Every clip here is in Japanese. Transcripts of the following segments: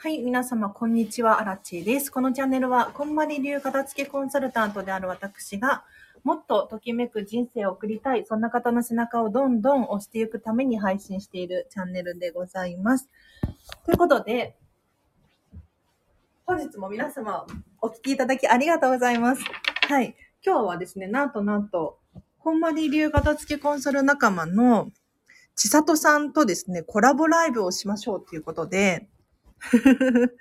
はい、皆様、こんにちは。アラチェです。このチャンネルは、こんまり流片付けコンサルタントである私が、もっとときめく人生を送りたい、そんな方の背中をどんどん押していくために配信しているチャンネルでございます。ということで、本日も皆様、お聞きいただきありがとうございます。はい。今日はですね、なんとなんと、こんまり流片付けコンサル仲間の千里さんとですね、コラボライブをしましょうということで、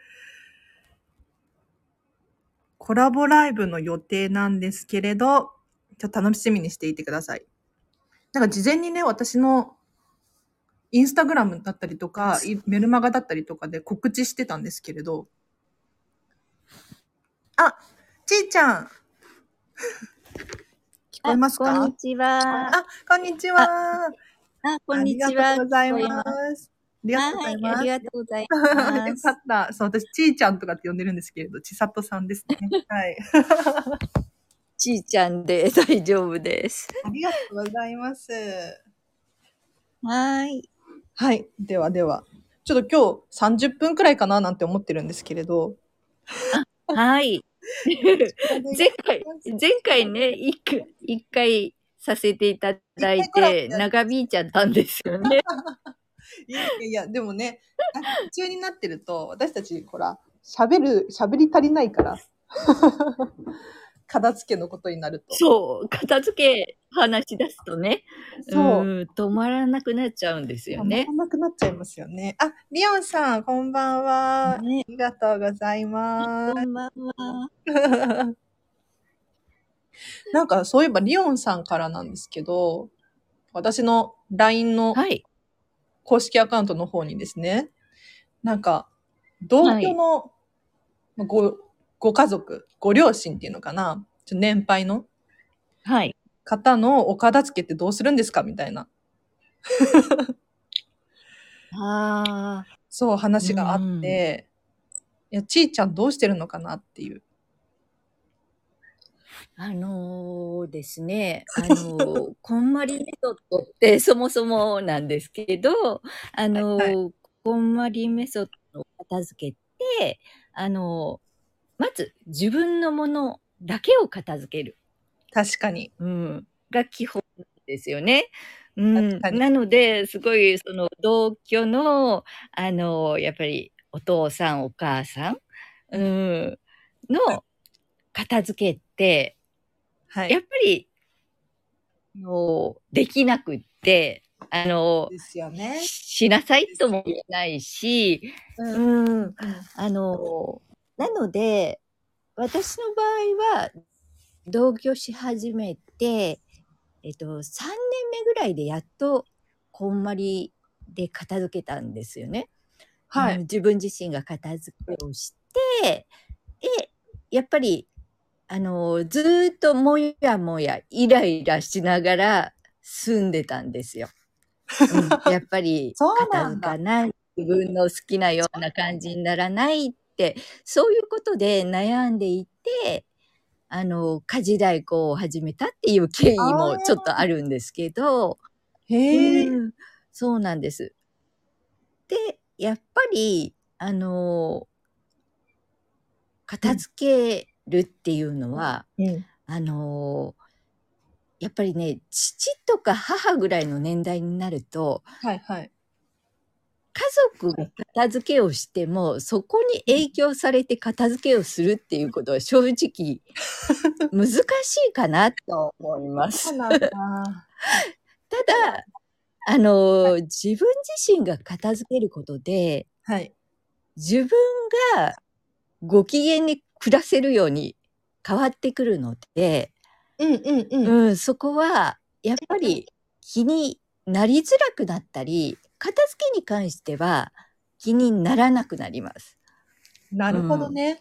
コラボライブの予定なんですけれど、ちょっと楽しみにしていてください。なんか事前にね、私のインスタグラムだったりとか、いメルマガだったりとかで告知してたんですけれど、あ、ちーちゃん。聞こえますか？あこんにちは。あ、こんにちは。あ、こんにちありは。がとうございます。ありがとうございはい、ますあり。がとうございよます。かった。そう、私、ちーちゃんとかって呼んでるんですけれど、ちさとさんですね。はい。ちーちゃんで大丈夫です。ありがとうございます。はい。はい。ではでは。ちょっと今日30分くらいかななんて思ってるんですけれど。はい。前回、前回ね、一回、一回させていただいて、長引いちゃったんですよね。いやいやでもね、あ夢中になってると、私たち、ほら、喋る、喋り足りないから。片付けのことになると。そう、片付け話し出すとね、そう。ん止まらなくなっちゃうんですよね止。まらなくなっちゃいますよね。あ、リオンさん、こんばんは。ねありがとうございまこんばんは。す。なんか、そういえば、リオンさんからなんですけど、私の LINE のはい。公式アカウントの方にですね、なんか、同居のご、ご家族、ご両親っていうのかな、ちょ年配のはい。方のお片付けってどうするんですかみたいな、ああ、そう話があって、いや、ちーちゃんどうしてるのかなっていう。あのーですね、あのーこんまりメソッドってそもそもなんですけど、あのーはこんまりメソッドの片付けって、あのーまず自分のものだけを片付ける、確かに。うん、が基本ですよね。うん、なので、すごい、その、同居の、あのーやっぱり、お父さん、お母さん、うん、の片付けって、はい。やっぱり、あの、できなくって、あの、ですよね。しなさいとも言えないし、うん。うん、あの、なので、私の場合は、同居し始めて、えっと、3年目ぐらいでやっと、こんまりで片付けたんですよね。はい。うん自分自身が片付けをして、で、やっぱり、あの、ずーっともやもや、イライラしながら住んでたんですよ。うんやっぱり、片付かない、自分の好きなような感じにならないって、そういうことで悩んでいて、あの、家事代行を始めたっていう経緯もちょっとあるんですけど、へえ。うんそうなんです。で、やっぱり、あの片付けるっていうのは、うん。あのやっぱりね、父とか母ぐらいの年代になると、はいはい。家族が片付けをしても、そこに影響されて片付けをするっていうことは正直 難しいかなと思います。ただ、あの自分自身が片付けることで、はい。自分がご機嫌に暮らせるように変わってくるので、うんうんうん。うん、そこはやっぱり気になりづらくなったり、片付けに関しては気にならなくなります。なるほどね。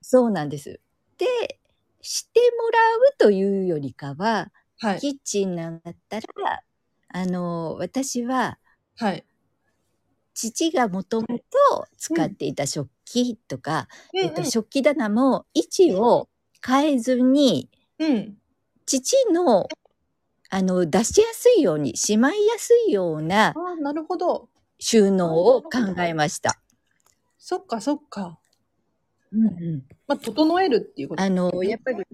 そうなんです。で、してもらうというよりかは、はい。キッチンなんだったら、あの、私ははい。父がもともと使っていた食器とか、えっと、うん食器棚も位置を変えずに、うん。父の、あの、出しやすいように、しまいやすいようななるほど。収納を考えました。そっかそっか。うんうん。まあ、整えるっていうことあの、やっぱり、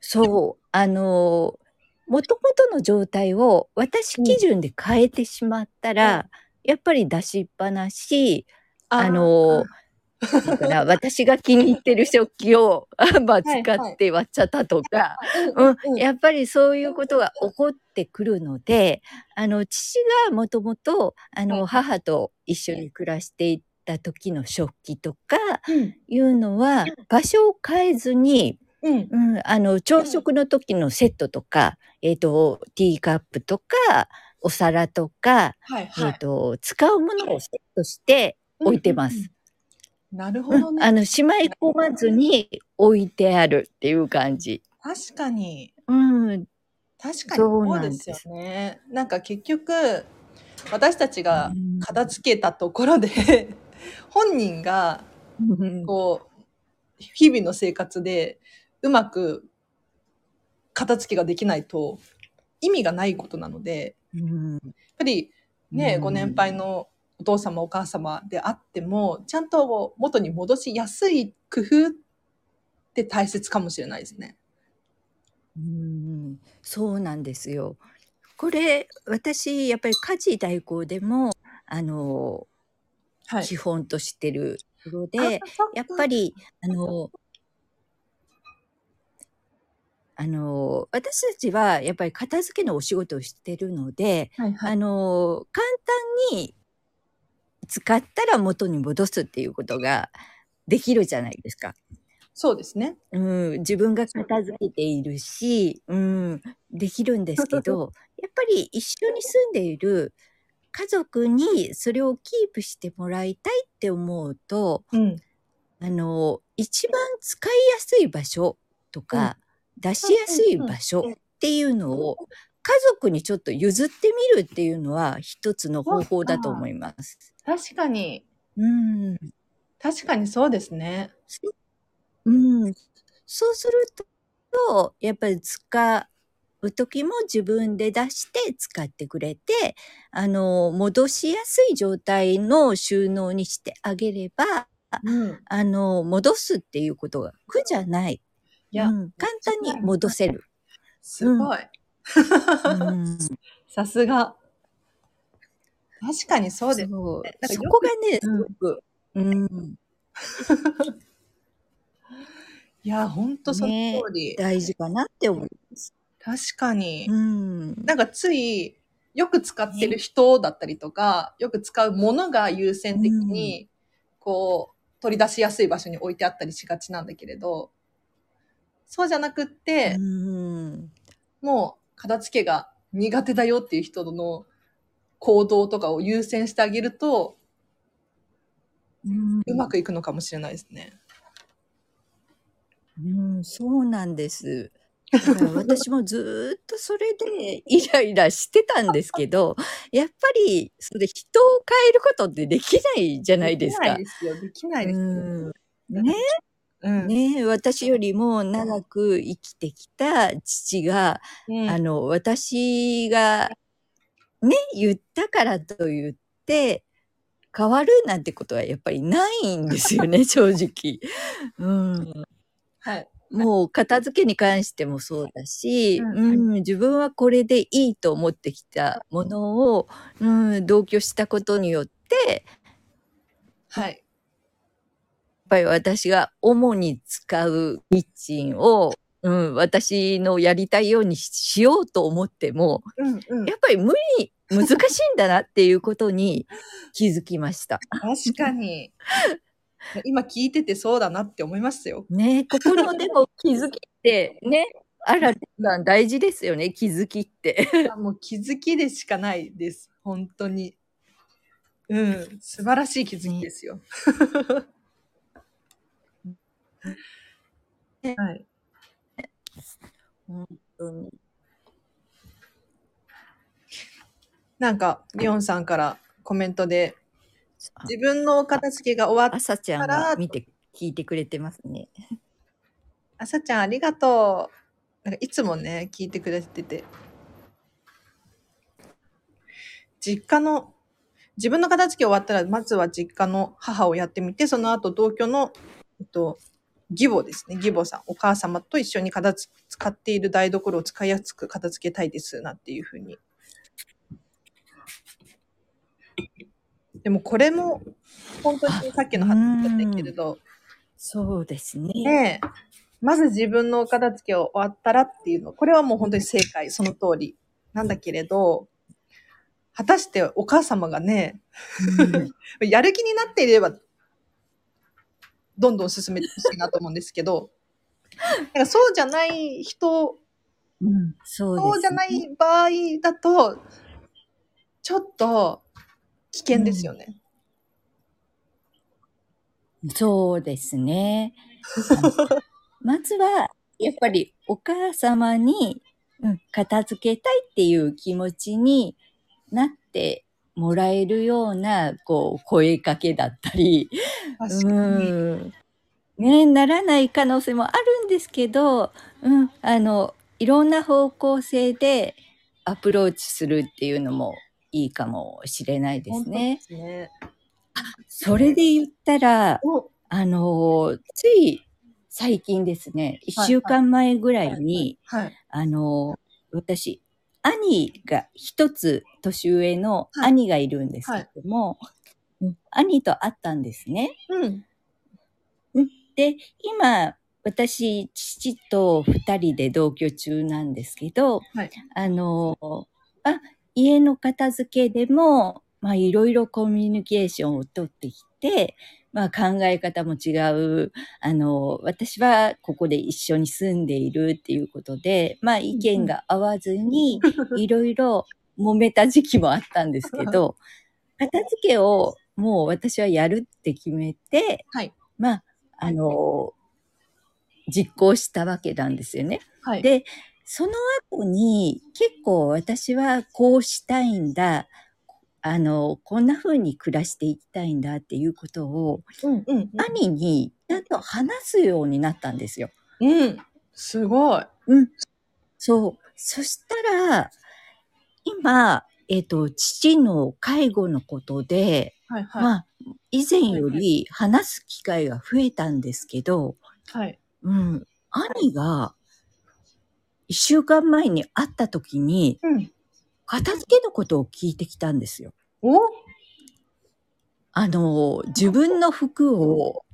そう、あの、もともとの状態を私基準で変えてしまったら、やっぱり出しっぱなし、あの、だから 私が気に入ってる食器を、あまあ、使って割っちゃったとか、うんうん、やっぱりそういうことが起こってくるので、あの、父がもともと、あはい。の、母と一緒に暮らしていた時の食器とか、うん。いうのは、場所を変えずに、うん。うん、あの、朝食の時のセットとか、えっ、と、ティーカップとか、お皿とか、はいえっ、はい。と、使うものをセットして置いてます。うんうんうん。なるほうん、どね。あの、しまい込まずに置いてあるっていう感じ。確かに。うん、確かにそそうですよね。なんか結局、私たちがうん片付けたところで、本人が、こう、日々の生活でうまく片付けができないと意味がないことなので、うんやっぱりね、うんご年配のお父様お母様であっても、ちゃんと元に戻しやすい工夫って大切かもしれないですね。うんそうなんですよ。これ、私、やっぱり家事代行でも、あの、はい。基本としてるところで、やっぱり、あの、あの、私たちはやっぱり片付けのお仕事をしてるので、はいはいあの、簡単に使ったら元に戻すっていうことができるじゃないですか。そうですね。うん、自分が片付けているし、うん、できるんですけど、やっぱり一緒に住んでいる家族にそれをキープしてもらいたいって思うと、うん。あの、一番使いやすい場所とか、出しやすい場所っていうのを家族にちょっと譲ってみるっていうのは一つの方法だと思います。確かに、うん。確かにそうですね。うん。そうすると、やっぱり使う時も自分で出して使ってくれて、あの、戻しやすい状態の収納にしてあげれば、うん。あの、戻すっていうことが苦じゃない。いや、うん、簡単に戻せる。すごい。うん、さすが。確かにそうです。そうなんかよくそこがね、すうんごく、うん、いや、ほんとその通り。大事かなって思います。確かに。うん。なんかつい、よく使ってる人だったりとか、よく使うものが優先的に、こう、取り出しやすい場所に置いてあったりしがちなんだけれど、そうじゃなくって、うん。もう片付けが苦手だよっていう人の行動とかを優先してあげると、うまくいくのかもしれないですね。うん、そうなんです。だから私もずーっとそれでイライラしてたんですけど、やっぱりそれ人を変えることってできないじゃないですかできない。ですよ。できないですよ。うんねうん。ね私よりも長く生きてきた父が、うんあの、私がね、言ったからと言って、変わるなんてことはやっぱりないんですよね、正直。うん。はい。もう片付けに関してもそうだし、ううんん自分はこれでいいと思ってきたものを、うん、同居したことによって、はい。やっぱり私が主に使うキッチンを、うん、私のやりたいようにしようと思っても、うんうん。やっぱり無理、難しいんだなっていうことに 気づきました。確かに。今聞いててそうだなって思いますよ。ねここのでも気づきって、ね、あら、大事ですよね、気づきって。あもう気づきでしかないです。本当に。うん。素晴らしい気づきですよ。はい。本当に。なんか、リオンさんからコメントで、自分のお片付けが終わっ朝ちゃんが見て、聞いてくれてますね。あさちゃんありがとう。なんかいつもね、聞いてくれてて。実家の自分の片付け終わったら、まずは実家の母をやってみて、その後同居の、えっと、義母ですね。義母さん、お母様と一緒に片付使っている台所を使いやすく片付けたいです、なっていうふうに。でもこれも、本当にさっきの話だったけれど、そうですね。ねえ、まず自分のお片付けを終わったらっていうの、これはもう本当に正解、その通り。なんだけれど、果たしてお母様がね、うん。やる気になっていれば、どんどん進めてほしいなと思うんですけど、なんかそうじゃない人、うんそうです、そうじゃない場合だと、ちょっと危険ですよね。そうですね。まずは、やっぱりお母様に、うん、片付けたいっていう気持ちになってもらえるような、こう、声かけだったり。うん。ね、ならない可能性もあるんですけど、うん、あの、いろんな方向性でアプローチするっていうのもいいかもしれないですね。すね。それで言ったら、おあの、つい最近ですね、一はい週間前ぐらいに、はい。あの、私、兄が一つ年上のはい兄がいるんですけども、うん兄と会ったんですね。うん。で、今、私、父と二人で同居中なんですけど、はいあの、あ、家の片付けでも、まあ、いろいろコミュニケーションをとってきて、まあ、考え方も違う。あの、私はここで一緒に住んでいるっていうことで、まあ、意見が合わずに、いろいろ揉めた時期もあったんですけど、片付けをもう私はやるって決めて、はい。まあ、あの、実行したわけなんですよね。はい。で、その後に結構私はこうしたいんだ、あの、こんな風に暮らしていきたいんだっていうことを、うんうん。兄にちゃんと話すようになったんですよ。うん。すごい。そう。そしたら、今、えっ、と、父の介護のことで、はいはい。まあ、以前より話す機会が増えたんですけど、はい。うん。兄が、一週間前に会った時に、うん。片付けのことを聞いてきたんですよ。お？あの、自分の服を、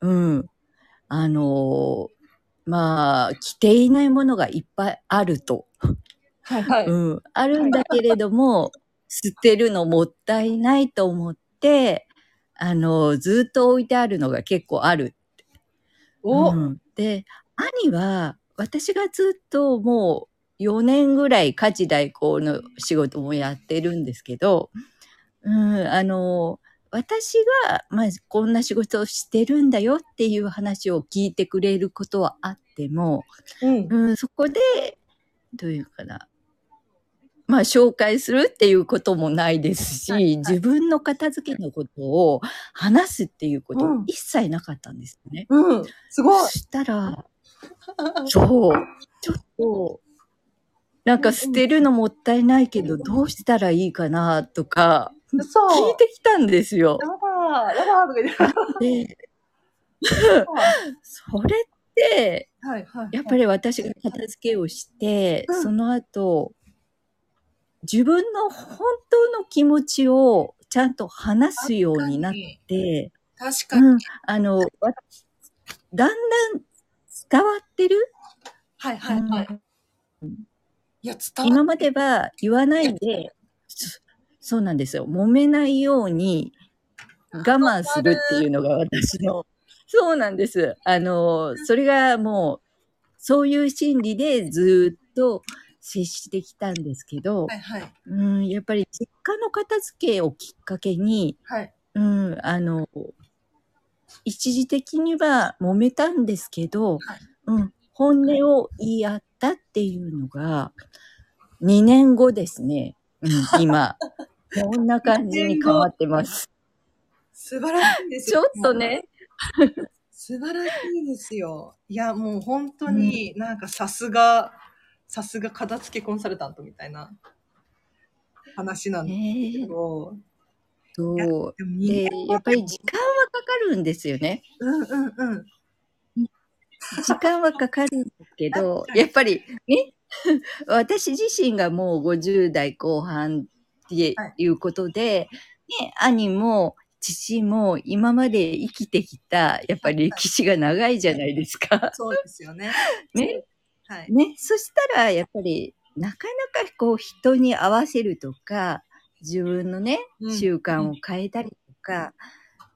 うん。あの、まあ、着ていないものがいっぱいあると。はいはい。うん。あるんだけれども、捨てるのもったいないと思って、あの、ずっと置いてあるのが結構あるお、うんで、兄は、私がずっともう4年ぐらい家事代行の仕事もやってるんですけど、うん、あの、私が、まあ、こんな仕事をしてるんだよっていう話を聞いてくれることはあっても、うん。うん、そこで、どういうかな。まあ、紹介するっていうこともないですし、はいはい自分の片付けのことを話すっていうことうん一切なかったんですね。うん。すごいそ。したら、そう、ちょっと、なんか捨てるのもったいないけど、どうしたらいいかなとか、そう。聞いてきたんですよ。やだー、やだーとか言って。で、それって、はいはい。やっぱり私が片付けをして、うんその後、自分の本当の気持ちをちゃんと話すようになって、確かに。うん、あの、わだんだん伝わってる？はいはいはい。うんいや、伝わ今までは言わないで、そそうなんですよ。揉めないように我慢するっていうのが私の、そうなんです。あの、それがもう、そういう心理でずっと接してきたんですけど、はいはい。うん、やっぱり実家の片付けをきっかけに、はい。うん、あの、一時的には揉めたんですけど、はいうん、本音を言い合ったっていうのが、2年後ですね。うん、今、こんな感じに変わってます。素晴らしいですちょよ。っとね、素晴らしいですよ。いや、もう本当になんかさすが、さすが片付けコンサルタントみたいな話なんですけねど、そう。でやっぱり時間はかかるんですよね。うんうんうん。時間はかかるんですけどは、いやっぱりね、私自身がもう50代後半っていうことで、ね、兄も父も今まで生きてきた、やっぱり歴史が長いじゃないですか。そうですよね。ね？はい。ね。そしたら、やっぱり、なかなかこう人に合わせるとか、自分のねう、ん習慣を変えたりとか、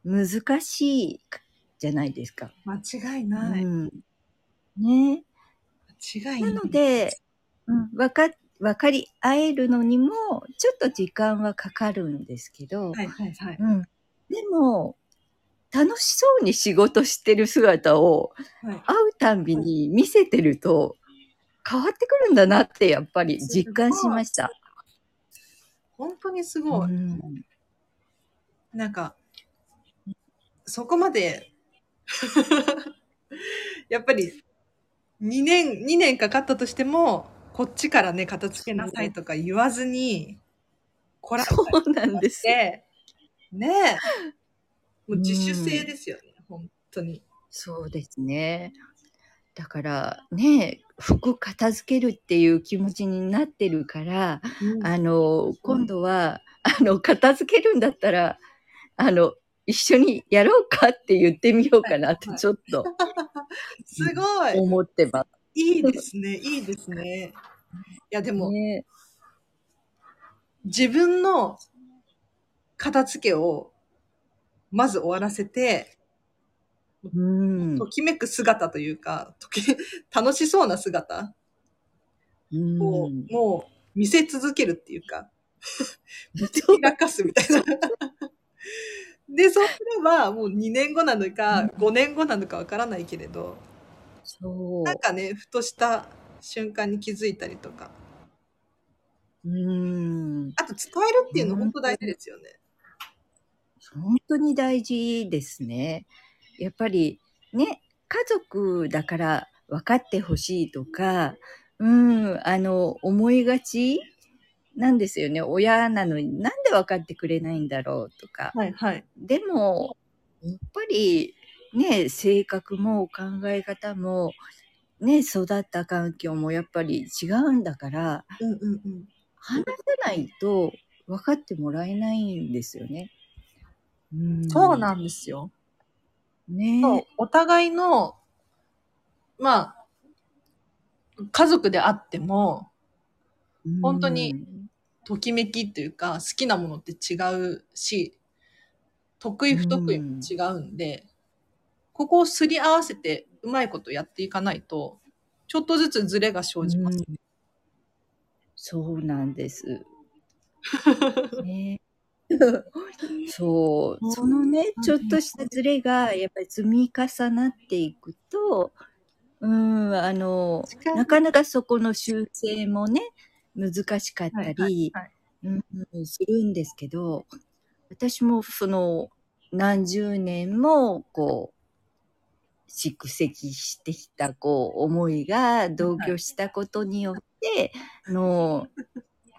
難しいじゃないですか。間違いない。うん。ね。間違いな。ないので、うん、わか、わかり合えるのにも、ちょっと時間はかかるんですけど、はいはいはい。うん。でも、楽しそうに仕事してる姿をはい、会うたんびに見せてると、変わってくるんだなってやっぱり実感しました。本当にすごい。うんなんか、そこまで、やっぱり、2年、2年かかったとしても、こっちからね、片付けなさいとか言わずに、こらそうなんです。て、ねえ、もう自主性ですよね、本当に。そうですね。だからね、服片付けるっていう気持ちになってるから、あの、今度は、あの、片付けるんだったら、あの、一緒にやろうかって言ってみようかなってはい。ちょっと。すごい。思ってまいいですね、いいですね。いや、ですも、ね。自分の片付けを、まず終わらせて、うん。ときめく姿というか、とき楽しそうな姿うんを、もう見せ続けるっていうか、見せ開かすみたいな。で、そうすれば、もう2年後なのか、5年後なのかわからないけれど、そうなんかね、ふとした瞬間に気づいたりとか。うん。あと伝えるっていうの本当大事ですよね。本当に大事ですね。やっぱりね、家族だから分かってほしいとか、うん、あの、思いがちなんですよね。親なのになんで分かってくれないんだろうとか。はいはい。でも、やっぱりね、性格も考え方も、ね、育った環境もやっぱり違うんだから、うんうんうん。話せないと分かってもらえないんですよね。うんそうなんですよ。ね。そう。お互いの、まあ、家族であっても、本当にうん。ときめきっていうか、好きなものって違うし、得意不得意も違うんで、ここをすり合わせてうまいことやっていかないと、ちょっとずつズレが生じます。うん。そうなんです。ね、そう、そのね、ちょっとしたズレがやっぱり積み重なっていくと、うん、あの、なかなかそこの修正もね、難しかったり、はいはいうん、するんですけど、私もその何十年もこう、蓄積してきたこう思いが同居したことによって、あの、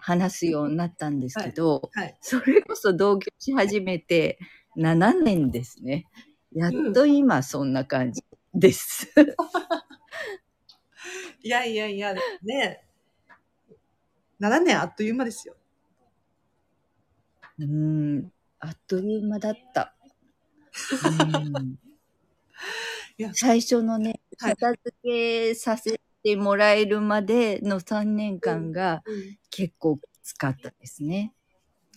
話すようになったんですけど、はい。それこそ同居し始めて7年ですね。やっと今そんな感じです。いやいやいや、ね7年あっという間ですよ。うん、あっという間だった。最初のね、はい片付けさせてもらえるまでの3年間が結構きつかったですね。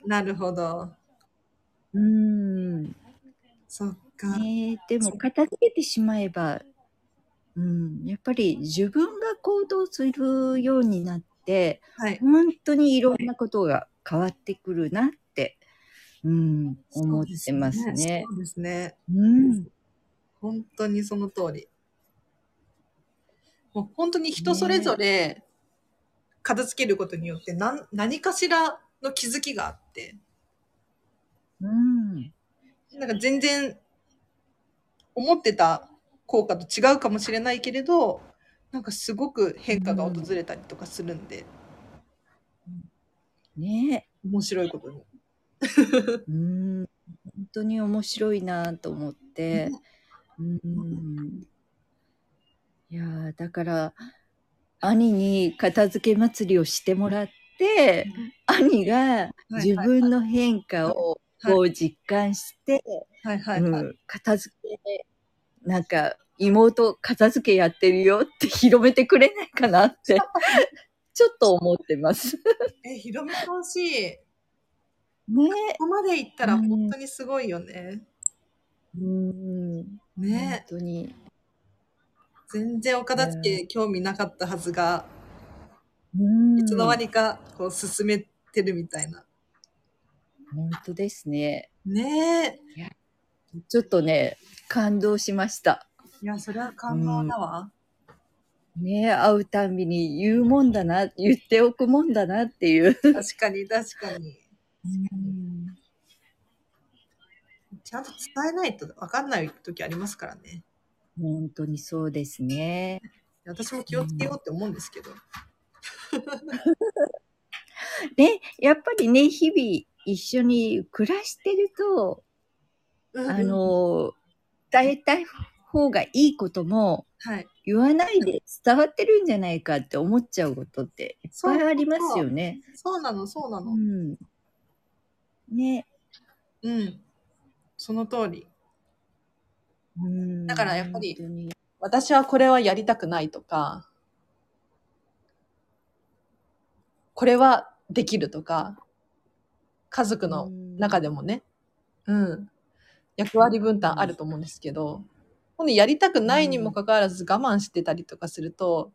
なるほど。うん。そっか。ねでも片付けてしまえば、うん、やっぱり自分が行動するようになって、はい。本当にいろんなことが変わってくるなって、うん、思ってますね。そうですね。うん。本当にその通り。もう本当に人それぞれ片付けることによって何何かしらの気づきがあって、うん。なんか全然思ってた効果と違うかもしれないけれど、なんかすごく変化が訪れたりとかするんで、ね面白いことに。うん、本当に面白いなと思って。うん。いやーだから、兄に片付け祭りをしてもらって、兄が自分の変化をはいこう実感して、片付け、なんか、妹片付けやってるよって広めてくれないかなって、ちょっと思ってます。え、広めてほしい。ねここまで行ったら本当にすごいよね。うん。ね本当に。全然お片付け興味なかったはずが、うんいつの間にかこう進めてるみたいな。本当ですね。ねちょっとね、感動しました。え。いや、それは感動だわ。ね会うたんびに言うもんだな、言っておくもんだなっていう。確かに確かに。ちゃんと伝えないと分かんない時ありますからね。本当にそうですね。私も気をつけようって思うんですけど。ね、やっぱりね、日々一緒に暮らしてると、うんあ、の、伝えたい方がいいこともはい。言わないで伝わってるんじゃないかって思っちゃうことっていっぱいありますよね。そうなの、そうなの。うん。ね。うん。その通り。うんだからやっぱり私はこれはやりたくないとか、これはできるとか、家族の中でもね、うん、役割分担あると思うんですけど、今度やりたくないにもかかわらず我慢してたりとかすると、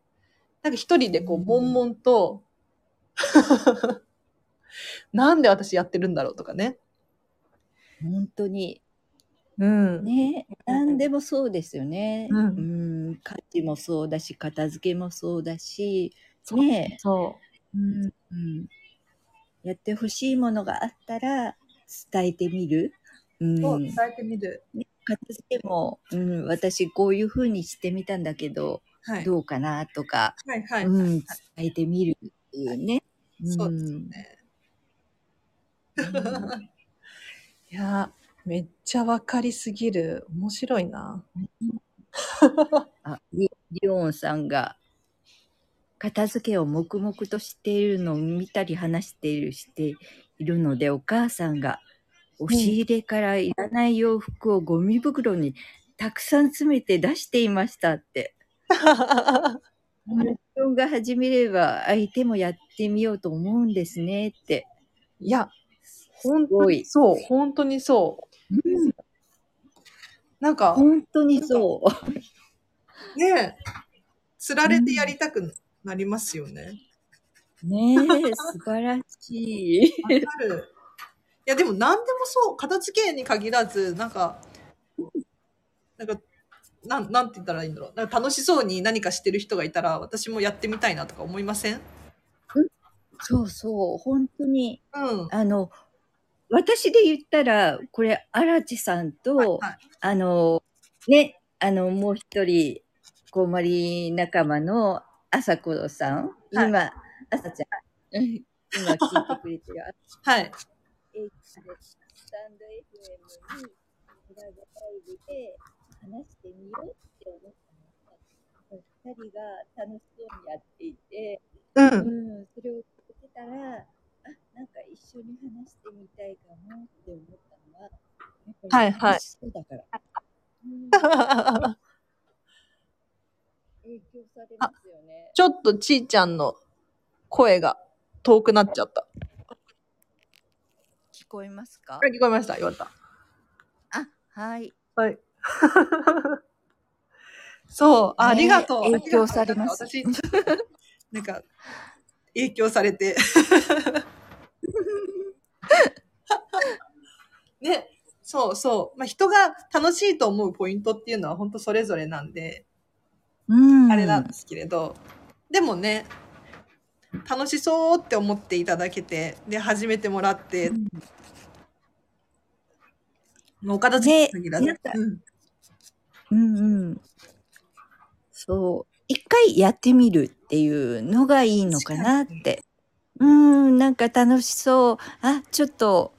なんか一人でこう、うん。悶々と、なんで私やってるんだろうとかね。本当に。うん。ね。何でもそうですよね。うんうん。家事もそうだし、片付けもそうだし、ね。そうん。うんやってほしいものがあったら伝えてみる？うう。そう、ん伝。えてみる。片付けも、うん、私こういう風にしてみたんだけど、はい。どうかなとか、はいはい。うん、伝えてみるっていうね。そうですよね。うんいや、めっちゃわかりすぎる。面白いな。あ、リリオンさんが、片付けを黙々としているのを見たり話しているしているので、お母さんが押し入れからいらない洋服をゴミ袋にたくさん詰めて出していましたって。自分が始めれば相手もやってみようと思うんですねって。いや、す本当。にそう、本当にそう。うんなんか、本当にそう。ねえ、つられてやりたくなりますよね。ねえ、素晴らしい。わかる。いや、でも何でもそう、片付けに限らず、なんか、なんか、なん、なんて言ったらいいんだろう。なんか楽しそうに何かしてる人がいたら、私もやってみたいなとか思いませんそうそう、本当に。うん。あの、私で言ったら、これ、荒地さんと、はいはい。あの、ね、あの、もう一人、こうまり仲間の朝子さん、はい。今、朝ちゃん、うん今聞いてくれてる、はい。えスタンド FM に、裏がライブで話してみようって思ったの。が、二人が楽しそうにやっていて、う。うんん、それを聞いてたら、あ、なんか一緒に話してみたいかもって思ったのは、はいはい楽しそうだから。うん影響されますよね。ちょっとちーちゃんの声が遠くなっちゃった。聞こえますか？聞こえました。よかった。あ、はい。はい。そう、あありがとう。ね影響されます私、なんか、影響されて。ね、そうそう。まあ、人が楽しいと思うポイントっていうのは本当それぞれなんで、うん。あれなんですけれど、でもね、楽しそうって思っていただけて、で、始めてもらって、うんもう岡田付きに限らず、ねうんうんうん。そう。一回やってみるっていうのがいいのかなって。うん、なんか楽しそう。あ、ちょっと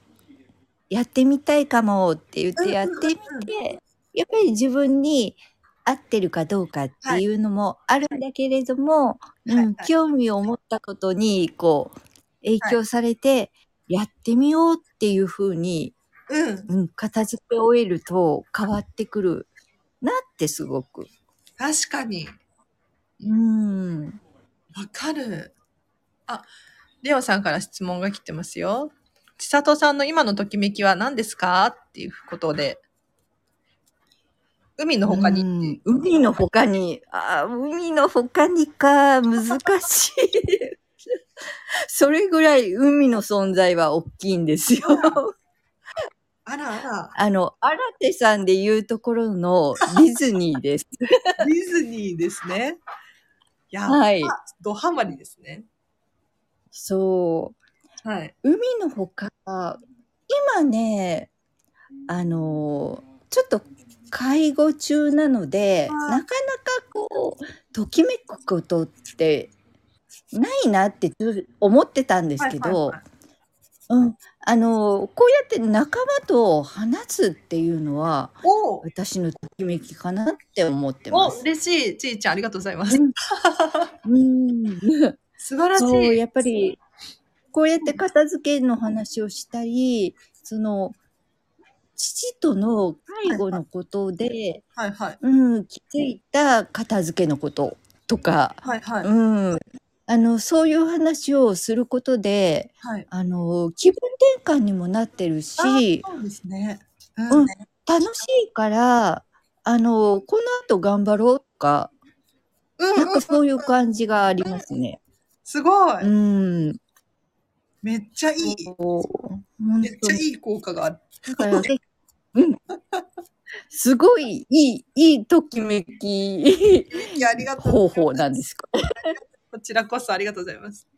やってみたいかもって言っうんてやってみて、やっぱり自分に合ってるかどうかっていうのもあるんだけれども、うん、興味を持ったことに、こう、影響されて、やってみようっていうふうに、うん。うん、片付け終えると変わってくるなってすごく。確かに。うん。わかる。あ、レオさんから質問が来てますよ。千里さんの今のときめきは何ですか？っていうことで。海の他にってうん海の他に、あー海の他にか、難しい。それぐらい海の存在は大きいんですよ。あらあら、あの、新手さんで言うところのディズニーです。ディズニーですね。いや、はい。ドハマりですね。そう。はい。海のほか、今ね、あの、ちょっと介護中なので、なかなかこう、ときめくことってないなって思ってたんですけど、はいはいはいうん、あの、こうやって仲間と話すっていうのは、お私のときめきかなって思ってまお、す。嬉しい。ちいちゃん、ありがとうございます。うん、素晴らしい。やっぱり、こうやって片付けの話をしたり、その、父との介護のことで、はいはい。うん、気づいた片付けのこととか、はいはい。うん、あの、そういう話をすることで、はい。あの、気分転換にもなってるし、そうですね。ううん楽しいから、あの、この後頑張ろうとか、うんなんかそういう感じがありますね。すごい。うん。めっちゃいい。めっちゃいい効果がある。だからね、うん。すごいいい、いいときめき いや、ありがとう。方法なんですか？こちらこそありがとうございます。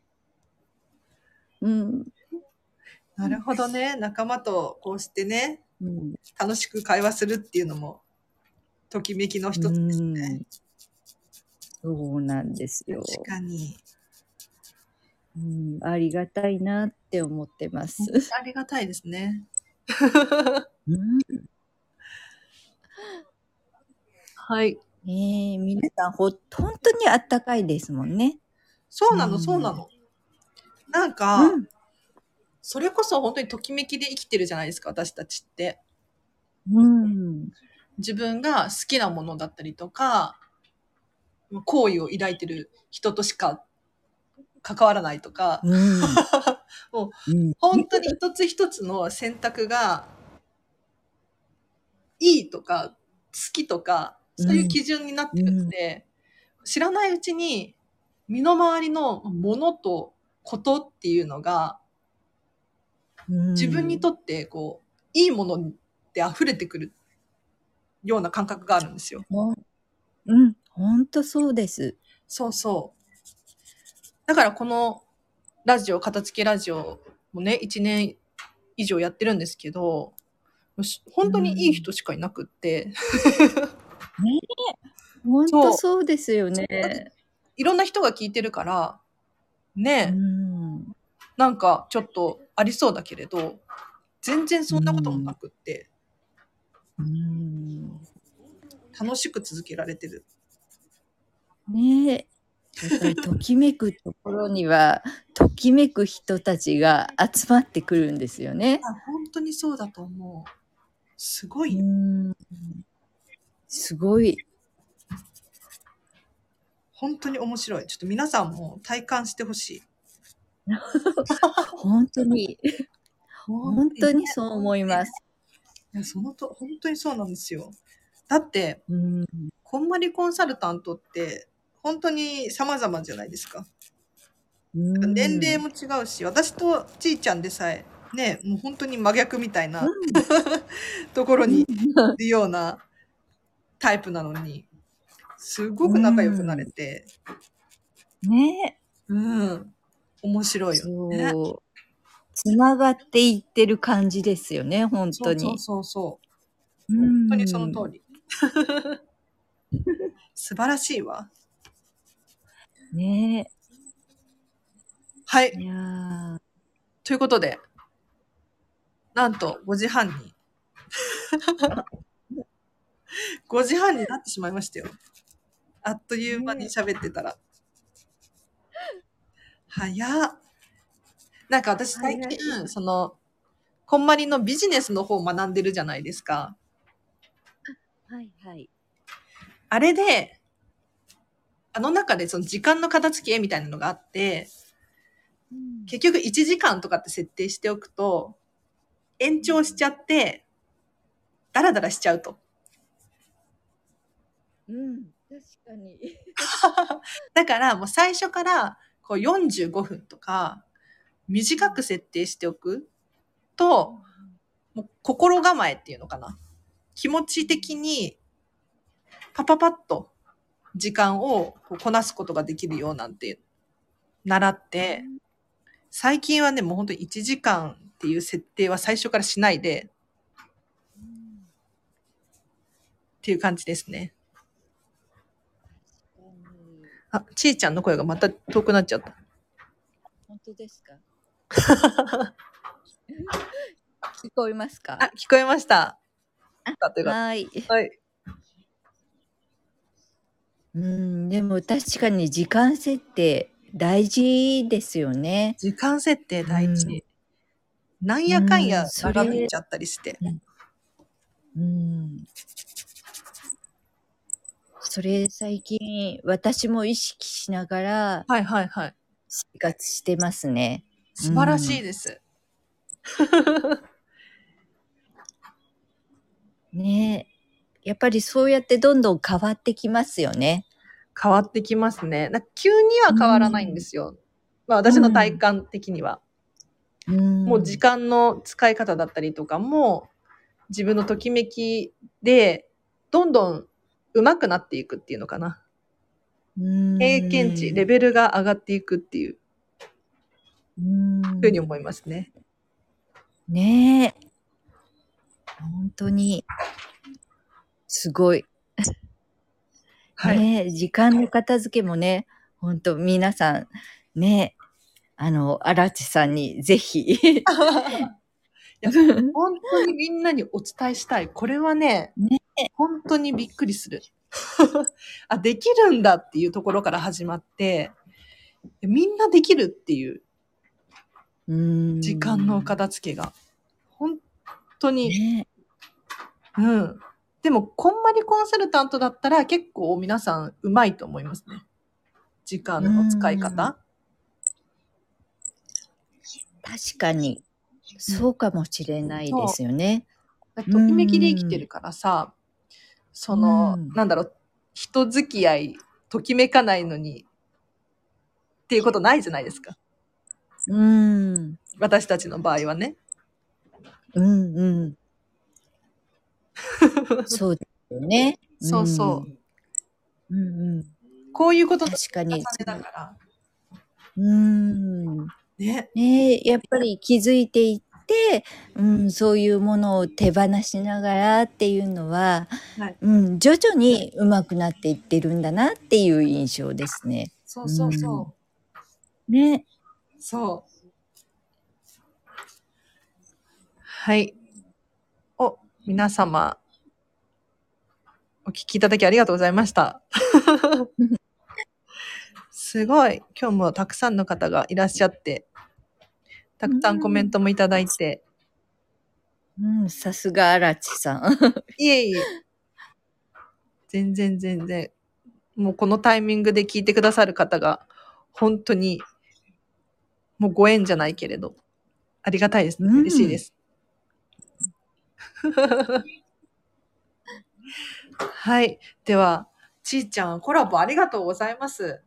うん。なるほどね。仲間とこうしてね、うん。楽しく会話するっていうのも、ときめきの一つですね。そうなんですよ。確かに。うん、ありがたいなって思ってます。ありがたいですね。うん、はい。ねえ、皆さんほ、本当にあったかいですもんね。そうなの、うんそうなの。なんか、うん。それこそ本当にときめきで生きてるじゃないですか、私たちって。うん。自分が好きなものだったりとか、好意を抱いてる人としか関わらないとか、うん。もうん。本当に一つ一つの選択が、いいとか、好きとか、そういう基準になってるので、知らないうちに、身の回りのものとことっていうのが、うん自分にとって、こう、いいもので溢れてくるような感覚があるんですよ。ほんうん、本当そうです。そうそう。だからこのラジオ、片付けラジオもね、1年以上やってるんですけど、し本当にいい人しかいなくって、本当そうですよね。いろんな人が聞いてるから、ね、うん。なんかちょっとありそうだけれど、全然そんなこともなくって、うん。楽しく続けられてる。ねえ。やっぱりときめくところには、ときめく人たちが集まってくるんですよね。あ本当にそうだと思う。すごうい。ん。すごい。本当に面白い。ちょっと皆さんも体感してほしい。本当に、本当にそう思います。いや、そのと、本当にそうなんですよ。だって、うん。こんまりコンサルタントって、本当に様々じゃないですか。うん年齢も違うし、私とちいちゃんでさえ、ね、もう本当に真逆みたいな ところに いるようなタイプなのに、すごく仲良くなれて、ねうん、面白いよね。つながっていってる感じですよね、本当に。そうそうそう。本本当にその通り。素晴らしいわ。り。ねはい。いということで、なんと5時半に。5時半になってしまいましたよ。あっという間に喋ってたら。早っ。なんか私最近、早その、こんまりのビジネスの方を学んでるじゃないですか。はいはい。あれで、あの中でその時間の片付けみたいなのがあって、うん結局1時間とかって設定しておくと、延長しちゃって、ダラダラしちゃうと。うん、確かに。だからもう最初からこう45分とか短く設定しておくと、もう心構えっていうのかな。気持ち的にパパパッと時間をこなすことができるようなんて習って、最近はね、もう本当に1時間っていう設定は最初からしないでっていう感じですね。あ、ちーちゃんの声がまた遠くなっちゃった。本当ですか？聞こえますか？あ、聞こえました。はい。た。はい。うん、でも確かに時間設定大事ですよね。時間設定大事。うんなんやかんや長引いちゃったりして。うん。それ最近私も意識しながらはいはいはい。生活してますね。素晴らしいです。ねえ。やっぱりそうやってどんどん変わってきますよね。変わってきますね。なんか急には変わらないんですよ。まあ私の体感的には。うんもう時間の使い方だったりとかも、自分のときめきで、どんどん上手くなっていくっていうのかな。うん経験値、レベルが上がっていくっていううんふうに思いますね。ねえ。本当に、すごい。はい。時間の片付けもね、本当皆さん、ねえ、あの、荒地さんにぜひ。本当にみんなにお伝えしたい。これはね、ね本当にびっくりする。あ、できるんだっていうところから始まって、みんなできるっていううん時間の片付けが。本当に、ねうん。でも、こんまりコンサルタントだったら結構皆さんうまいと思いますね。時間の使い方。確かに、そうかもしれないですよね。ときめきで生きてるからさ、その、うんなんだろう、人付き合い、ときめかないのに、っていうことないじゃないですか。うん。私たちの場合はね。うんうん。そうですよね。そうそう。うん。うんうん。こういうことの確かに重ねだから。うん。ね。ねえやっぱり気づいていうん、そういうものを手放しながらっていうのは、はいうん、徐々に上手くなっていってるんだなっていう印象ですね。そうそうそう。ね。そう。はい。お、皆様、お聞きいただきありがとうございました。すごい。今日もたくさんの方がいらっしゃって、たくさんコメントもいただいて、うん、さすが荒地さん。いえいえ。全然全然。もうこのタイミングで聞いてくださる方が、本当に、もうご縁じゃないけれど、ありがたいですね。うん嬉しいです。はい。では、ちーちゃん、コラボありがとうございます。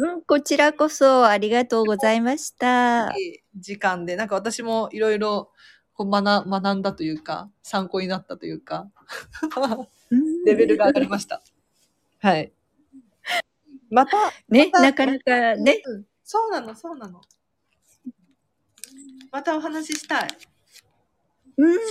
うん、こちらこそありがとうございました。いい時間で、なんか私もいろいろこう学学んだというか、参考になったというか、うんレベルが上がりました。はい。また、ね、またなかなかね。うんそうなの、そうなの。またお話ししたい。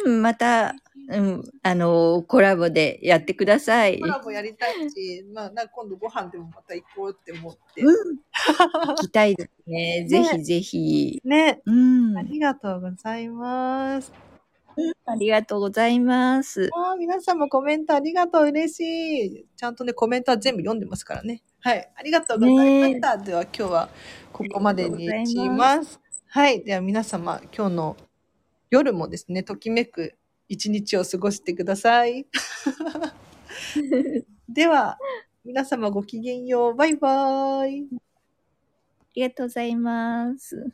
うん、また、うん、あの、コラボでやってください。コラボやりたいし、まあ、な今度ご飯でもまた行こうって思って。うん。行きたいですね。ぜひぜひ。ね。うんあ。りがとうございます。ありがとうございます。あー皆さんもコメントありがとう。嬉しい。ちゃんとね、コメントは全部読んでますからね。はい。ありがとうございました。では今日はここまでにします。はい。では皆様、今日の夜もですね、ときめく一日を過ごしてください。では、皆様ごきげんよう。バイバイ。ありがとうございます。